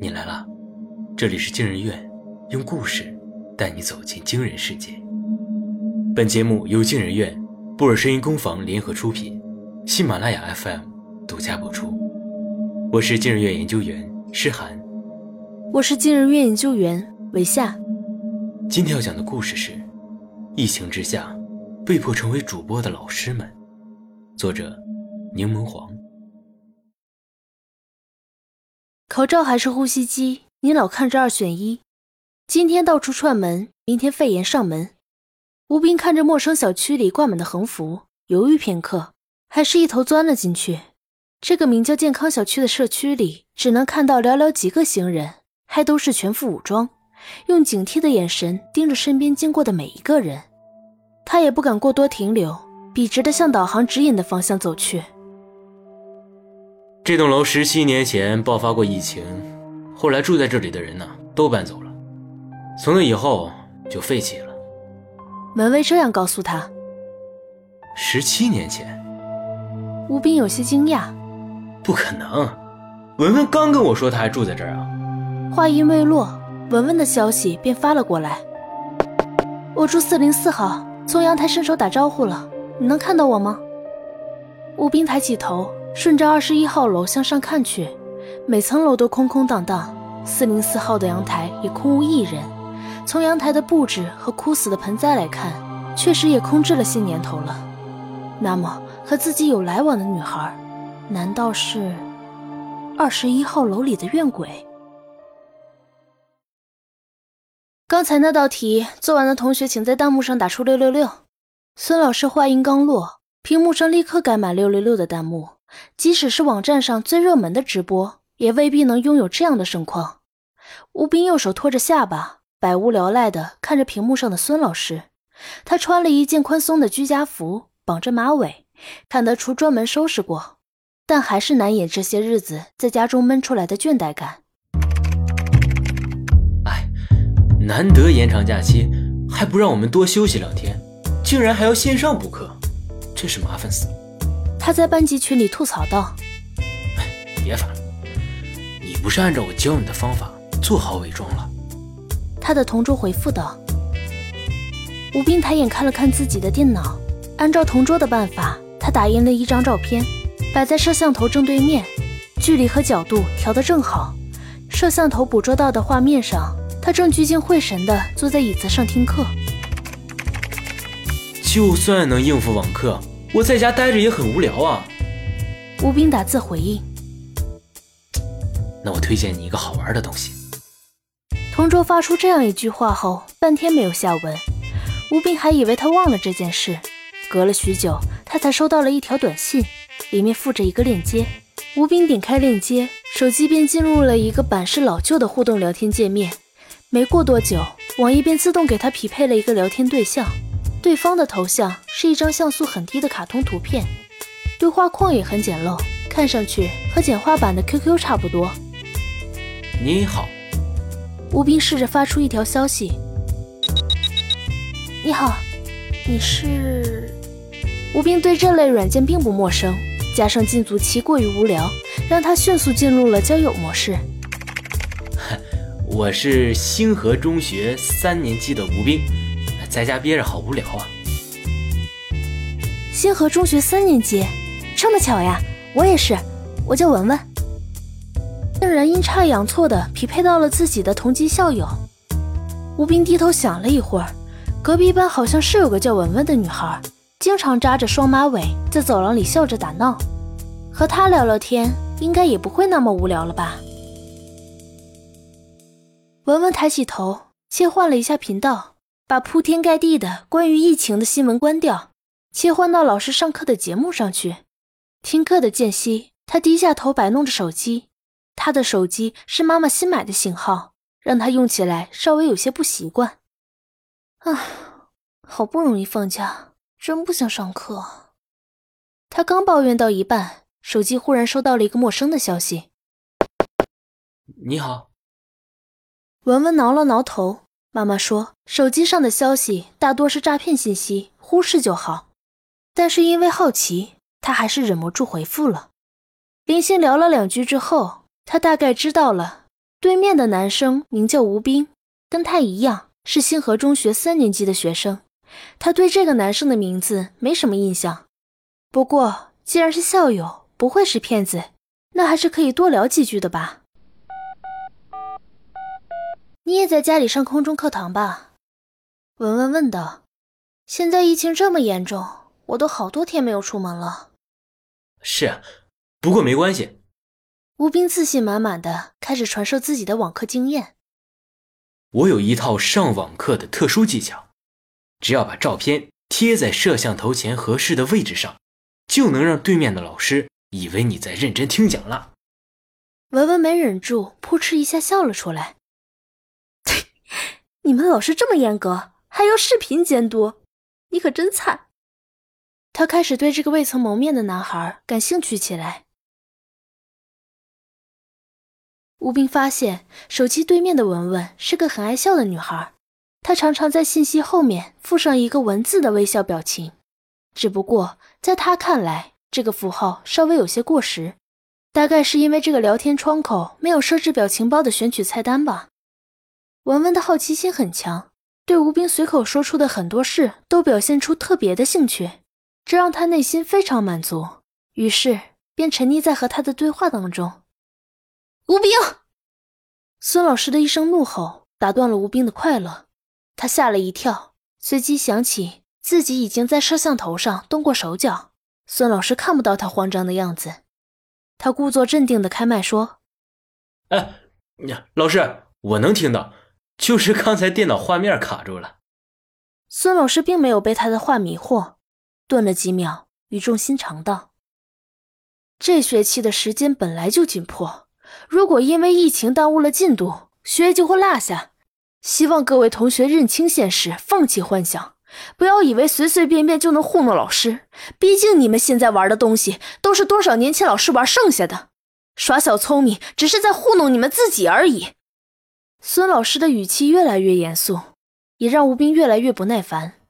你来了，这里是惊人院，用故事带你走进惊人世界。本节目由惊人院、布尔声音工坊联合出品，喜马拉雅 FM 独家播出。我是惊人院研究员诗涵，我是惊人院研究员韦夏。今天要讲的故事是：疫情之下被迫成为主播的老师们。作者：柠檬黄。口罩还是呼吸机？你老看着二选一。今天到处串门，明天肺炎上门。吴斌看着陌生小区里挂满的横幅，犹豫片刻，还是一头钻了进去。这个名叫健康小区的社区里，只能看到寥寥几个行人，还都是全副武装，用警惕的眼神盯着身边经过的每一个人。他也不敢过多停留，笔直的向导航指引的方向走去。这栋楼十七年前爆发过疫情，后来住在这里的人呢都搬走了，从那以后就废弃了。门卫这样告诉他。十七年前，吴斌有些惊讶，不可能，文文刚跟我说他还住在这儿啊。话音未落，文文的消息便发了过来。我住四零四号，从阳台伸手打招呼了，你能看到我吗？吴斌抬起头。顺着二十一号楼向上看去，每层楼都空空荡荡，四零四号的阳台也空无一人。从阳台的布置和枯死的盆栽来看，确实也空置了些年头了。那么和自己有来往的女孩，难道是二十一号楼里的怨鬼？刚才那道题做完的同学，请在弹幕上打出六六六。孙老师话音刚落，屏幕上立刻盖满六六六的弹幕。即使是网站上最热门的直播，也未必能拥有这样的盛况。吴斌右手托着下巴，百无聊赖地看着屏幕上的孙老师。他穿了一件宽松的居家服，绑着马尾，看得出专门收拾过，但还是难掩这些日子在家中闷出来的倦怠感。哎，难得延长假期，还不让我们多休息两天，竟然还要线上补课，真是麻烦死了。他在班级群里吐槽道：“别烦了，你不是按照我教你的方法做好伪装了？”他的同桌回复道。吴斌抬眼看了看自己的电脑，按照同桌的办法，他打印了一张照片，摆在摄像头正对面，距离和角度调得正好。摄像头捕捉到的画面上，他正聚精会神地坐在椅子上听课。就算能应付网课。我在家待着也很无聊啊。吴斌打字回应：“那我推荐你一个好玩的东西。”同桌发出这样一句话后，半天没有下文。吴斌还以为他忘了这件事。隔了许久，他才收到了一条短信，里面附着一个链接。吴斌点开链接，手机便进入了一个版式老旧的互动聊天界面。没过多久，网页便自动给他匹配了一个聊天对象。对方的头像是一张像素很低的卡通图片，对话框也很简陋，看上去和简化版的 QQ 差不多。你好，吴斌试着发出一条消息。你好，你是？吴斌对这类软件并不陌生，加上禁足期过于无聊，让他迅速进入了交友模式。我是星河中学三年级的吴斌。在家憋着好无聊啊！星河中学三年级，这么巧呀！我也是，我叫文文。竟然阴差阳错的匹配到了自己的同级校友。吴斌低头想了一会儿，隔壁班好像是有个叫文文的女孩，经常扎着双马尾，在走廊里笑着打闹。和她聊聊天，应该也不会那么无聊了吧？文文抬起头，切换了一下频道。把铺天盖地的关于疫情的新闻关掉，切换到老师上课的节目上去。听课的间隙，他低下头摆弄着手机。他的手机是妈妈新买的型号，让他用起来稍微有些不习惯。啊，好不容易放假，真不想上课。他刚抱怨到一半，手机忽然收到了一个陌生的消息。你好，文文挠了挠头。妈妈说，手机上的消息大多是诈骗信息，忽视就好。但是因为好奇，他还是忍不住回复了。零星聊了两句之后，他大概知道了对面的男生名叫吴斌，跟他一样是星河中学三年级的学生。他对这个男生的名字没什么印象，不过既然是校友，不会是骗子，那还是可以多聊几句的吧。你也在家里上空中课堂吧？文文问道。现在疫情这么严重，我都好多天没有出门了。是啊，不过没关系。吴斌自信满满的开始传授自己的网课经验。我有一套上网课的特殊技巧，只要把照片贴在摄像头前合适的位置上，就能让对面的老师以为你在认真听讲了。文文没忍住，扑哧一下笑了出来。你们老师这么严格，还要视频监督，你可真惨。他开始对这个未曾谋面的男孩感兴趣起来。吴斌发现手机对面的文文是个很爱笑的女孩，她常常在信息后面附上一个文字的微笑表情。只不过在他看来，这个符号稍微有些过时，大概是因为这个聊天窗口没有设置表情包的选取菜单吧。文文的好奇心很强，对吴冰随口说出的很多事都表现出特别的兴趣，这让他内心非常满足，于是便沉溺在和他的对话当中。吴冰，孙老师的一声怒吼打断了吴冰的快乐，他吓了一跳，随即想起自己已经在摄像头上动过手脚，孙老师看不到他慌张的样子，他故作镇定的开麦说：“哎，老师，我能听到，就是刚才电脑画面卡住了。”孙老师并没有被他的话迷惑，顿了几秒，语重心长道：“这学期的时间本来就紧迫。”如果因为疫情耽误了进度，学业就会落下。希望各位同学认清现实，放弃幻想，不要以为随随便便就能糊弄老师。毕竟你们现在玩的东西都是多少年前老师玩剩下的，耍小聪明只是在糊弄你们自己而已。孙老师的语气越来越严肃，也让吴斌越来越不耐烦。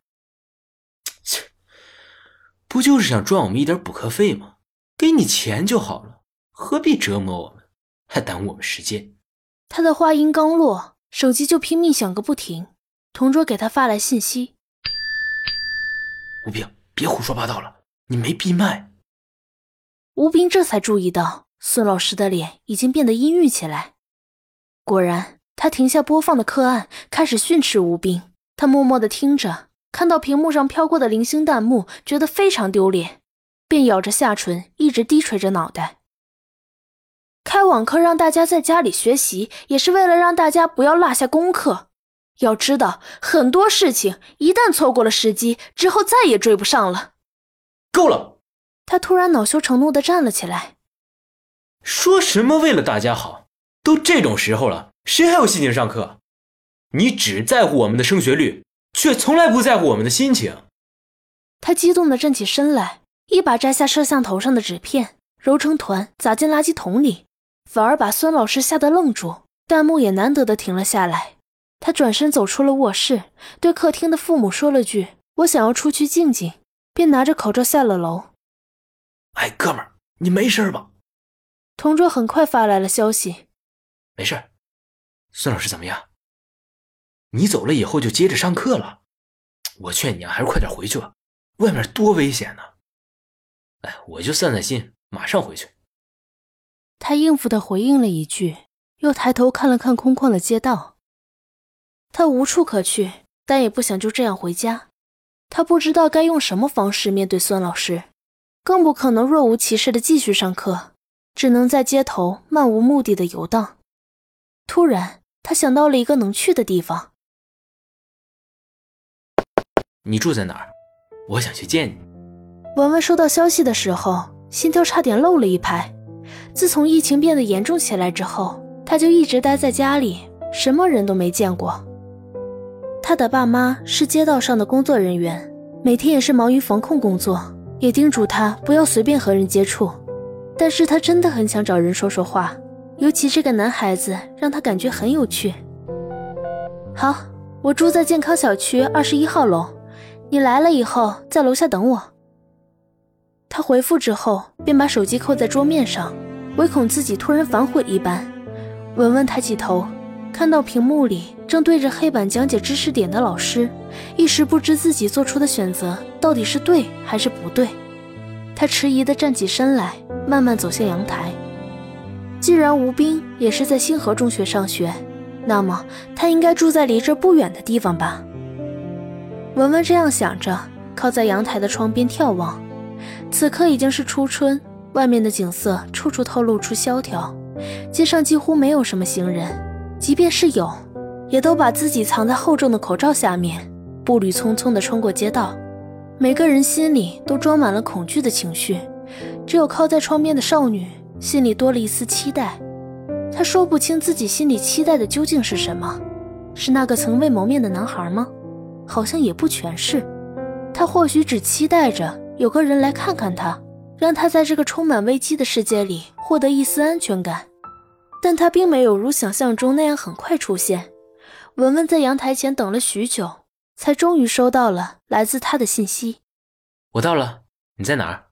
切，不就是想赚我们一点补课费吗？给你钱就好了，何必折磨我们？还耽误我们时间。他的话音刚落，手机就拼命响个不停。同桌给他发来信息：“吴冰，别胡说八道了，你没闭麦。”吴斌这才注意到孙老师的脸已经变得阴郁起来。果然，他停下播放的课案，开始训斥吴冰。他默默的听着，看到屏幕上飘过的零星弹幕，觉得非常丢脸，便咬着下唇，一直低垂着脑袋。开网课让大家在家里学习，也是为了让大家不要落下功课。要知道，很多事情一旦错过了时机，之后再也追不上了。够了！他突然恼羞成怒地站了起来。说什么为了大家好？都这种时候了，谁还有心情上课？你只在乎我们的升学率，却从来不在乎我们的心情。他激动地站起身来，一把摘下摄像头上的纸片，揉成团砸进垃圾桶里。反而把孙老师吓得愣住，弹幕也难得的停了下来。他转身走出了卧室，对客厅的父母说了句：“我想要出去静静。”便拿着口罩下了楼。哎，哥们儿，你没事吧？同桌很快发来了消息：“没事。”孙老师怎么样？你走了以后就接着上课了。我劝你啊，还是快点回去吧，外面多危险呢。哎，我就散散心，马上回去。他应付的回应了一句，又抬头看了看空旷的街道。他无处可去，但也不想就这样回家。他不知道该用什么方式面对孙老师，更不可能若无其事的继续上课，只能在街头漫无目的的游荡。突然，他想到了一个能去的地方。你住在哪儿？我想去见你。文文收到消息的时候，心跳差点漏了一拍。自从疫情变得严重起来之后，他就一直待在家里，什么人都没见过。他的爸妈是街道上的工作人员，每天也是忙于防控工作，也叮嘱他不要随便和人接触。但是他真的很想找人说说话，尤其这个男孩子让他感觉很有趣。好，我住在健康小区二十一号楼，你来了以后在楼下等我。他回复之后，便把手机扣在桌面上，唯恐自己突然反悔一般。文文抬起头，看到屏幕里正对着黑板讲解知识点的老师，一时不知自己做出的选择到底是对还是不对。他迟疑地站起身来，慢慢走向阳台。既然吴斌也是在星河中学上学，那么他应该住在离这不远的地方吧？文文这样想着，靠在阳台的窗边眺望。此刻已经是初春，外面的景色处处透露出萧条，街上几乎没有什么行人，即便是有，也都把自己藏在厚重的口罩下面，步履匆匆地穿过街道。每个人心里都装满了恐惧的情绪，只有靠在窗边的少女心里多了一丝期待。他说不清自己心里期待的究竟是什么，是那个曾未谋面的男孩吗？好像也不全是，他或许只期待着。有个人来看看他，让他在这个充满危机的世界里获得一丝安全感，但他并没有如想象中那样很快出现。文文在阳台前等了许久，才终于收到了来自他的信息：“我到了，你在哪儿？”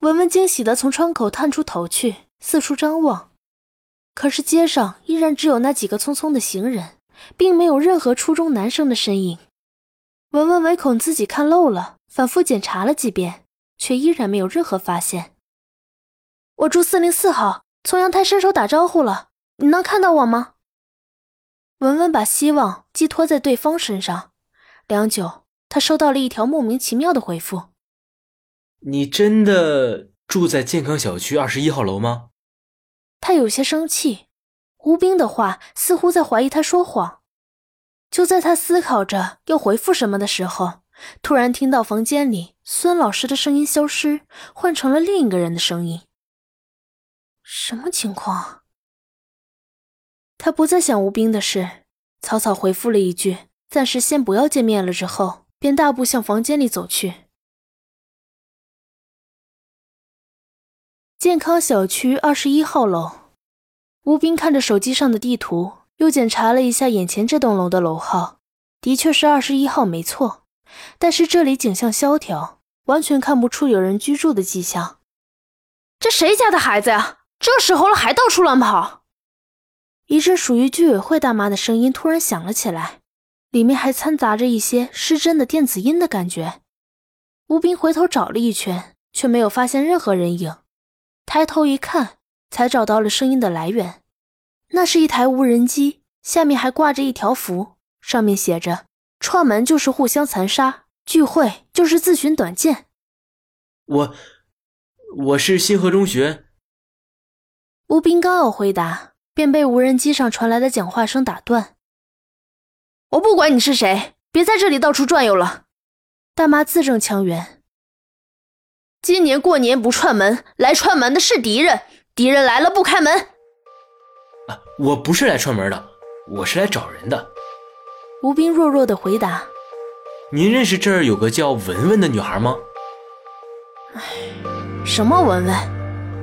文文惊喜地从窗口探出头去，四处张望，可是街上依然只有那几个匆匆的行人，并没有任何初中男生的身影。文文唯恐自己看漏了。反复检查了几遍，却依然没有任何发现。我住四零四号，从阳台伸手打招呼了，你能看到我吗？文文把希望寄托在对方身上，良久，他收到了一条莫名其妙的回复：“你真的住在健康小区二十一号楼吗？”他有些生气，吴冰的话似乎在怀疑他说谎。就在他思考着要回复什么的时候。突然听到房间里孙老师的声音消失，换成了另一个人的声音。什么情况？他不再想吴冰的事，草草回复了一句“暂时先不要见面了”，之后便大步向房间里走去。健康小区二十一号楼，吴斌看着手机上的地图，又检查了一下眼前这栋楼的楼号，的确是二十一号，没错。但是这里景象萧条，完全看不出有人居住的迹象。这谁家的孩子呀？这时候了还到处乱跑！一阵属于居委会大妈的声音突然响了起来，里面还掺杂着一些失真的电子音的感觉。吴斌回头找了一圈，却没有发现任何人影。抬头一看，才找到了声音的来源。那是一台无人机，下面还挂着一条符，上面写着。串门就是互相残杀，聚会就是自寻短见。我，我是星河中学。吴斌刚要回答，便被无人机上传来的讲话声打断。我不管你是谁，别在这里到处转悠了。大妈字正腔圆。今年过年不串门，来串门的是敌人，敌人来了不开门。啊，我不是来串门的，我是来找人的。吴斌弱弱的回答：“您认识这儿有个叫文文的女孩吗？”“唉，什么文文？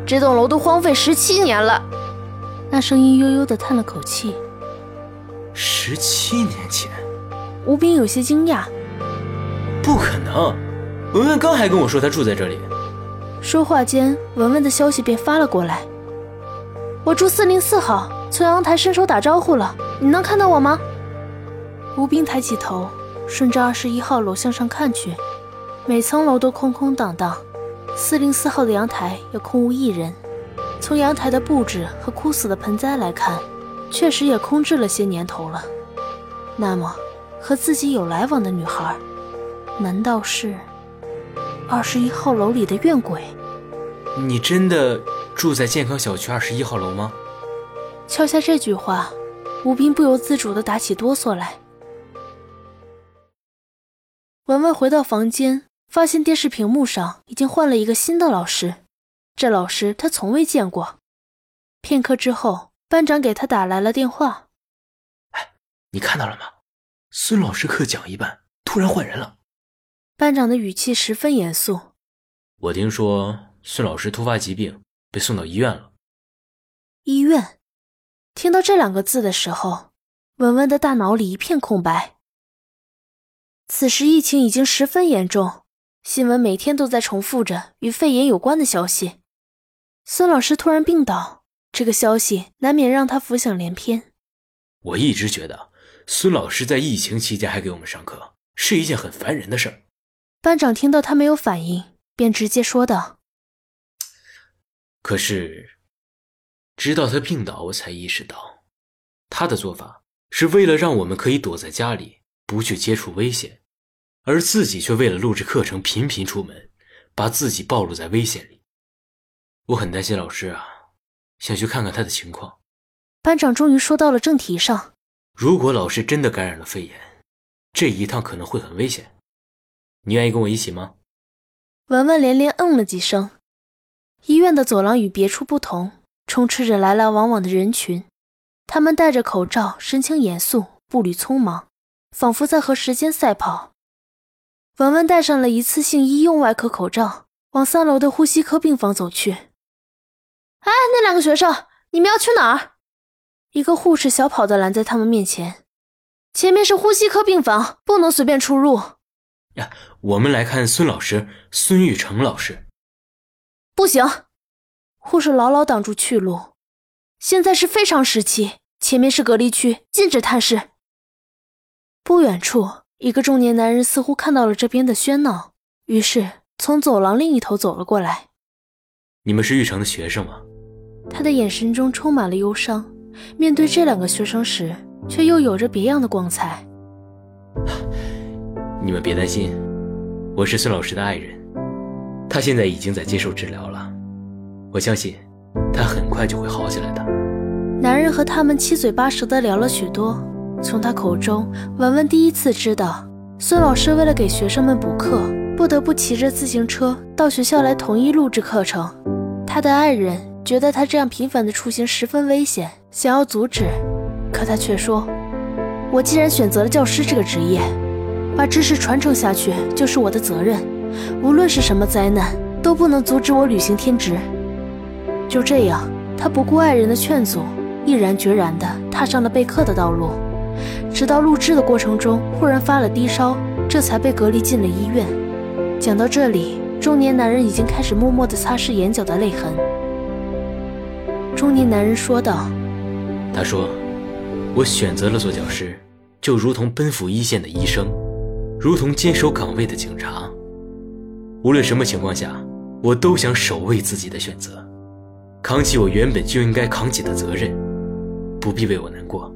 这栋楼都荒废十七年了。”那声音悠悠的叹了口气。“十七年前？”吴斌有些惊讶。“不可能，文文刚还跟我说她住在这里。”说话间，文文的消息便发了过来：“我住四零四号，从阳台伸手打招呼了，你能看到我吗？”吴斌抬起头，顺着二十一号楼向上看去，每层楼都空空荡荡，四零四号的阳台也空无一人。从阳台的布置和枯死的盆栽来看，确实也空置了些年头了。那么，和自己有来往的女孩，难道是二十一号楼里的怨鬼？你真的住在健康小区二十一号楼吗？敲下这句话，吴斌不由自主的打起哆嗦来。文文回到房间，发现电视屏幕上已经换了一个新的老师。这老师他从未见过。片刻之后，班长给他打来了电话：“哎，你看到了吗？孙老师课讲一半，突然换人了。”班长的语气十分严肃：“我听说孙老师突发疾病，被送到医院了。”医院。听到这两个字的时候，文文的大脑里一片空白。此时疫情已经十分严重，新闻每天都在重复着与肺炎有关的消息。孙老师突然病倒，这个消息难免让他浮想联翩。我一直觉得孙老师在疫情期间还给我们上课是一件很烦人的事儿。班长听到他没有反应，便直接说道：“可是，直到他病倒，我才意识到，他的做法是为了让我们可以躲在家里，不去接触危险，而自己却为了录制课程频频出门，把自己暴露在危险里。我很担心老师啊，想去看看他的情况。”班长终于说到了正题上。如果老师真的感染了肺炎，这一趟可能会很危险。你愿意跟我一起吗？文文连连嗯了几声。医院的走廊与别处不同，充斥着来来往往的人群。他们戴着口罩，神情严肃，步履匆忙，仿佛在和时间赛跑。文文戴上了一次性医用外科口罩，往三楼的呼吸科病房走去。哎，那两个学生，你们要去哪儿？一个护士小跑的拦在他们面前：“前面是呼吸科病房，不能随便出入。”呀，我们来看孙老师，孙玉成老师。不行，护士牢牢挡住去路。现在是非常时期，前面是隔离区，禁止探视。不远处，一个中年男人似乎看到了这边的喧闹，于是从走廊另一头走了过来。你们是玉成的学生吗？他的眼神中充满了忧伤。面对这两个学生时，却又有着别样的光彩。你们别担心，我是孙老师的爱人，他现在已经在接受治疗了，我相信他很快就会好起来的。男人和他们七嘴八舌的聊了许多，从他口中，文文第一次知道，孙老师为了给学生们补课，不得不骑着自行车到学校来统一录制课程。他的爱人觉得他这样频繁的出行十分危险。想要阻止，可他却说：“我既然选择了教师这个职业，把知识传承下去就是我的责任。无论是什么灾难，都不能阻止我履行天职。”就这样，他不顾爱人的劝阻，毅然决然地踏上了备课的道路。直到录制的过程中忽然发了低烧，这才被隔离进了医院。讲到这里，中年男人已经开始默默地擦拭眼角的泪痕。中年男人说道。他说：“我选择了做教师，就如同奔赴一线的医生，如同坚守岗位的警察。无论什么情况下，我都想守卫自己的选择，扛起我原本就应该扛起的责任。不必为我难过，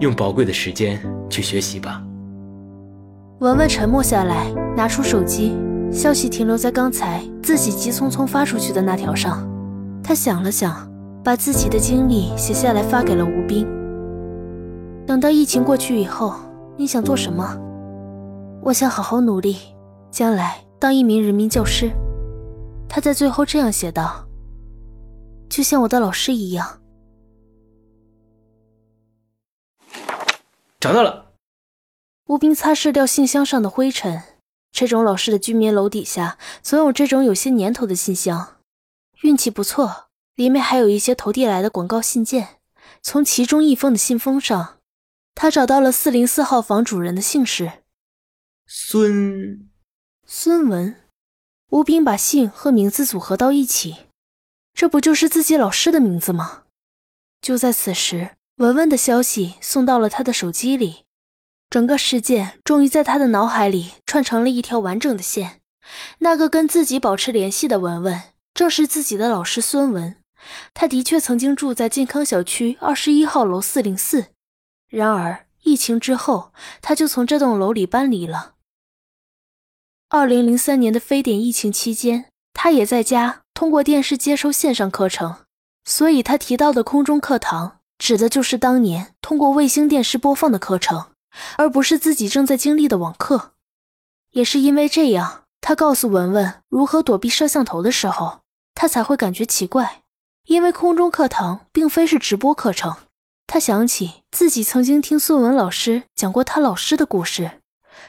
用宝贵的时间去学习吧。”文文沉默下来，拿出手机，消息停留在刚才自己急匆匆发出去的那条上。他想了想。把自己的经历写下来发给了吴斌。等到疫情过去以后，你想做什么？我想好好努力，将来当一名人民教师。他在最后这样写道：“就像我的老师一样。”找到了。吴斌擦拭掉信箱上的灰尘。这种老式的居民楼底下，总有这种有些年头的信箱。运气不错。里面还有一些投递来的广告信件，从其中一封的信封上，他找到了四零四号房主人的姓氏，孙孙文。吴斌把姓和名字组合到一起，这不就是自己老师的名字吗？就在此时，文文的消息送到了他的手机里，整个事件终于在他的脑海里串成了一条完整的线。那个跟自己保持联系的文文，正是自己的老师孙文。他的确曾经住在健康小区二十一号楼四零四，然而疫情之后，他就从这栋楼里搬离了。二零零三年的非典疫情期间，他也在家通过电视接收线上课程，所以他提到的空中课堂，指的就是当年通过卫星电视播放的课程，而不是自己正在经历的网课。也是因为这样，他告诉文文如何躲避摄像头的时候，他才会感觉奇怪。因为空中课堂并非是直播课程，他想起自己曾经听孙文老师讲过他老师的故事，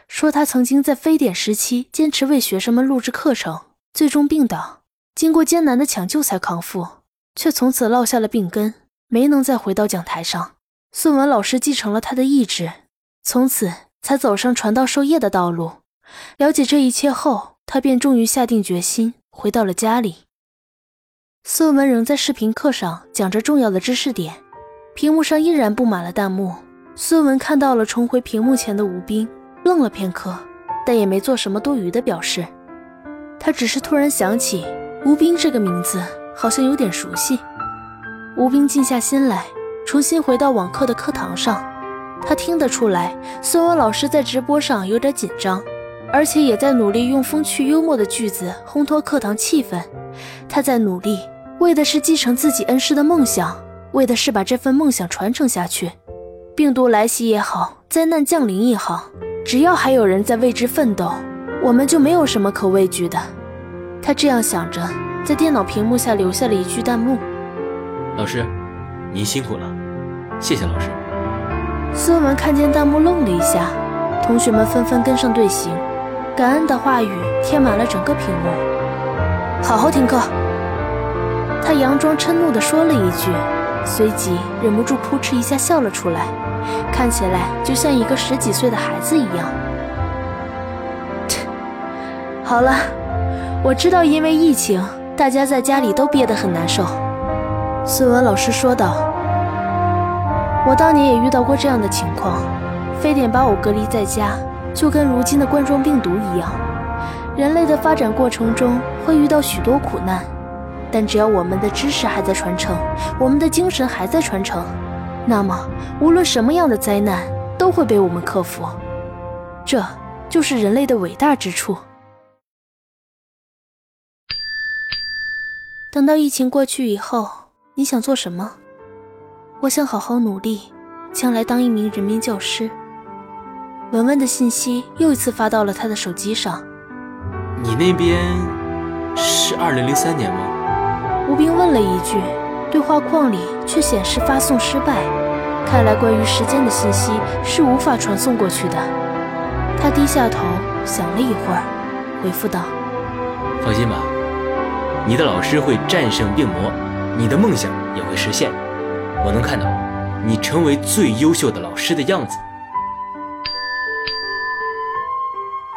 说他曾经在非典时期坚持为学生们录制课程，最终病倒，经过艰难的抢救才康复，却从此落下了病根，没能再回到讲台上。孙文老师继承了他的意志，从此才走上传道授业的道路。了解这一切后，他便终于下定决心回到了家里。孙文仍在视频课上讲着重要的知识点，屏幕上依然布满了弹幕。孙文看到了重回屏幕前的吴斌，愣了片刻，但也没做什么多余的表示。他只是突然想起吴斌这个名字，好像有点熟悉。吴斌静下心来，重新回到网课的课堂上。他听得出来，孙文老师在直播上有点紧张，而且也在努力用风趣幽默的句子烘托课堂气氛。他在努力。为的是继承自己恩师的梦想，为的是把这份梦想传承下去。病毒来袭也好，灾难降临也好，只要还有人在为之奋斗，我们就没有什么可畏惧的。他这样想着，在电脑屏幕下留下了一句弹幕：“老师，您辛苦了，谢谢老师。”孙文看见弹幕愣了一下，同学们纷纷跟上队形，感恩的话语填满了整个屏幕。好好听课。他佯装嗔怒地说了一句，随即忍不住扑哧一下笑了出来，看起来就像一个十几岁的孩子一样。好了，我知道因为疫情，大家在家里都憋得很难受。孙文老师说道：“我当年也遇到过这样的情况，非典把我隔离在家，就跟如今的冠状病毒一样。人类的发展过程中会遇到许多苦难。”但只要我们的知识还在传承，我们的精神还在传承，那么无论什么样的灾难都会被我们克服。这就是人类的伟大之处。等到疫情过去以后，你想做什么？我想好好努力，将来当一名人民教师。文文的信息又一次发到了他的手机上。你那边是二零零三年吗？吴斌问了一句，对话框里却显示发送失败。看来关于时间的信息是无法传送过去的。他低下头想了一会儿，回复道：“放心吧，你的老师会战胜病魔，你的梦想也会实现。我能看到你成为最优秀的老师的样子。”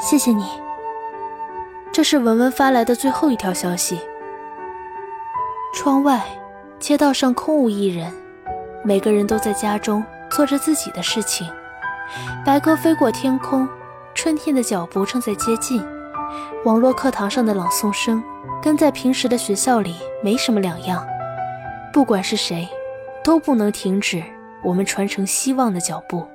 谢谢你。这是文文发来的最后一条消息。窗外，街道上空无一人，每个人都在家中做着自己的事情。白鸽飞过天空，春天的脚步正在接近。网络课堂上的朗诵声，跟在平时的学校里没什么两样。不管是谁，都不能停止我们传承希望的脚步。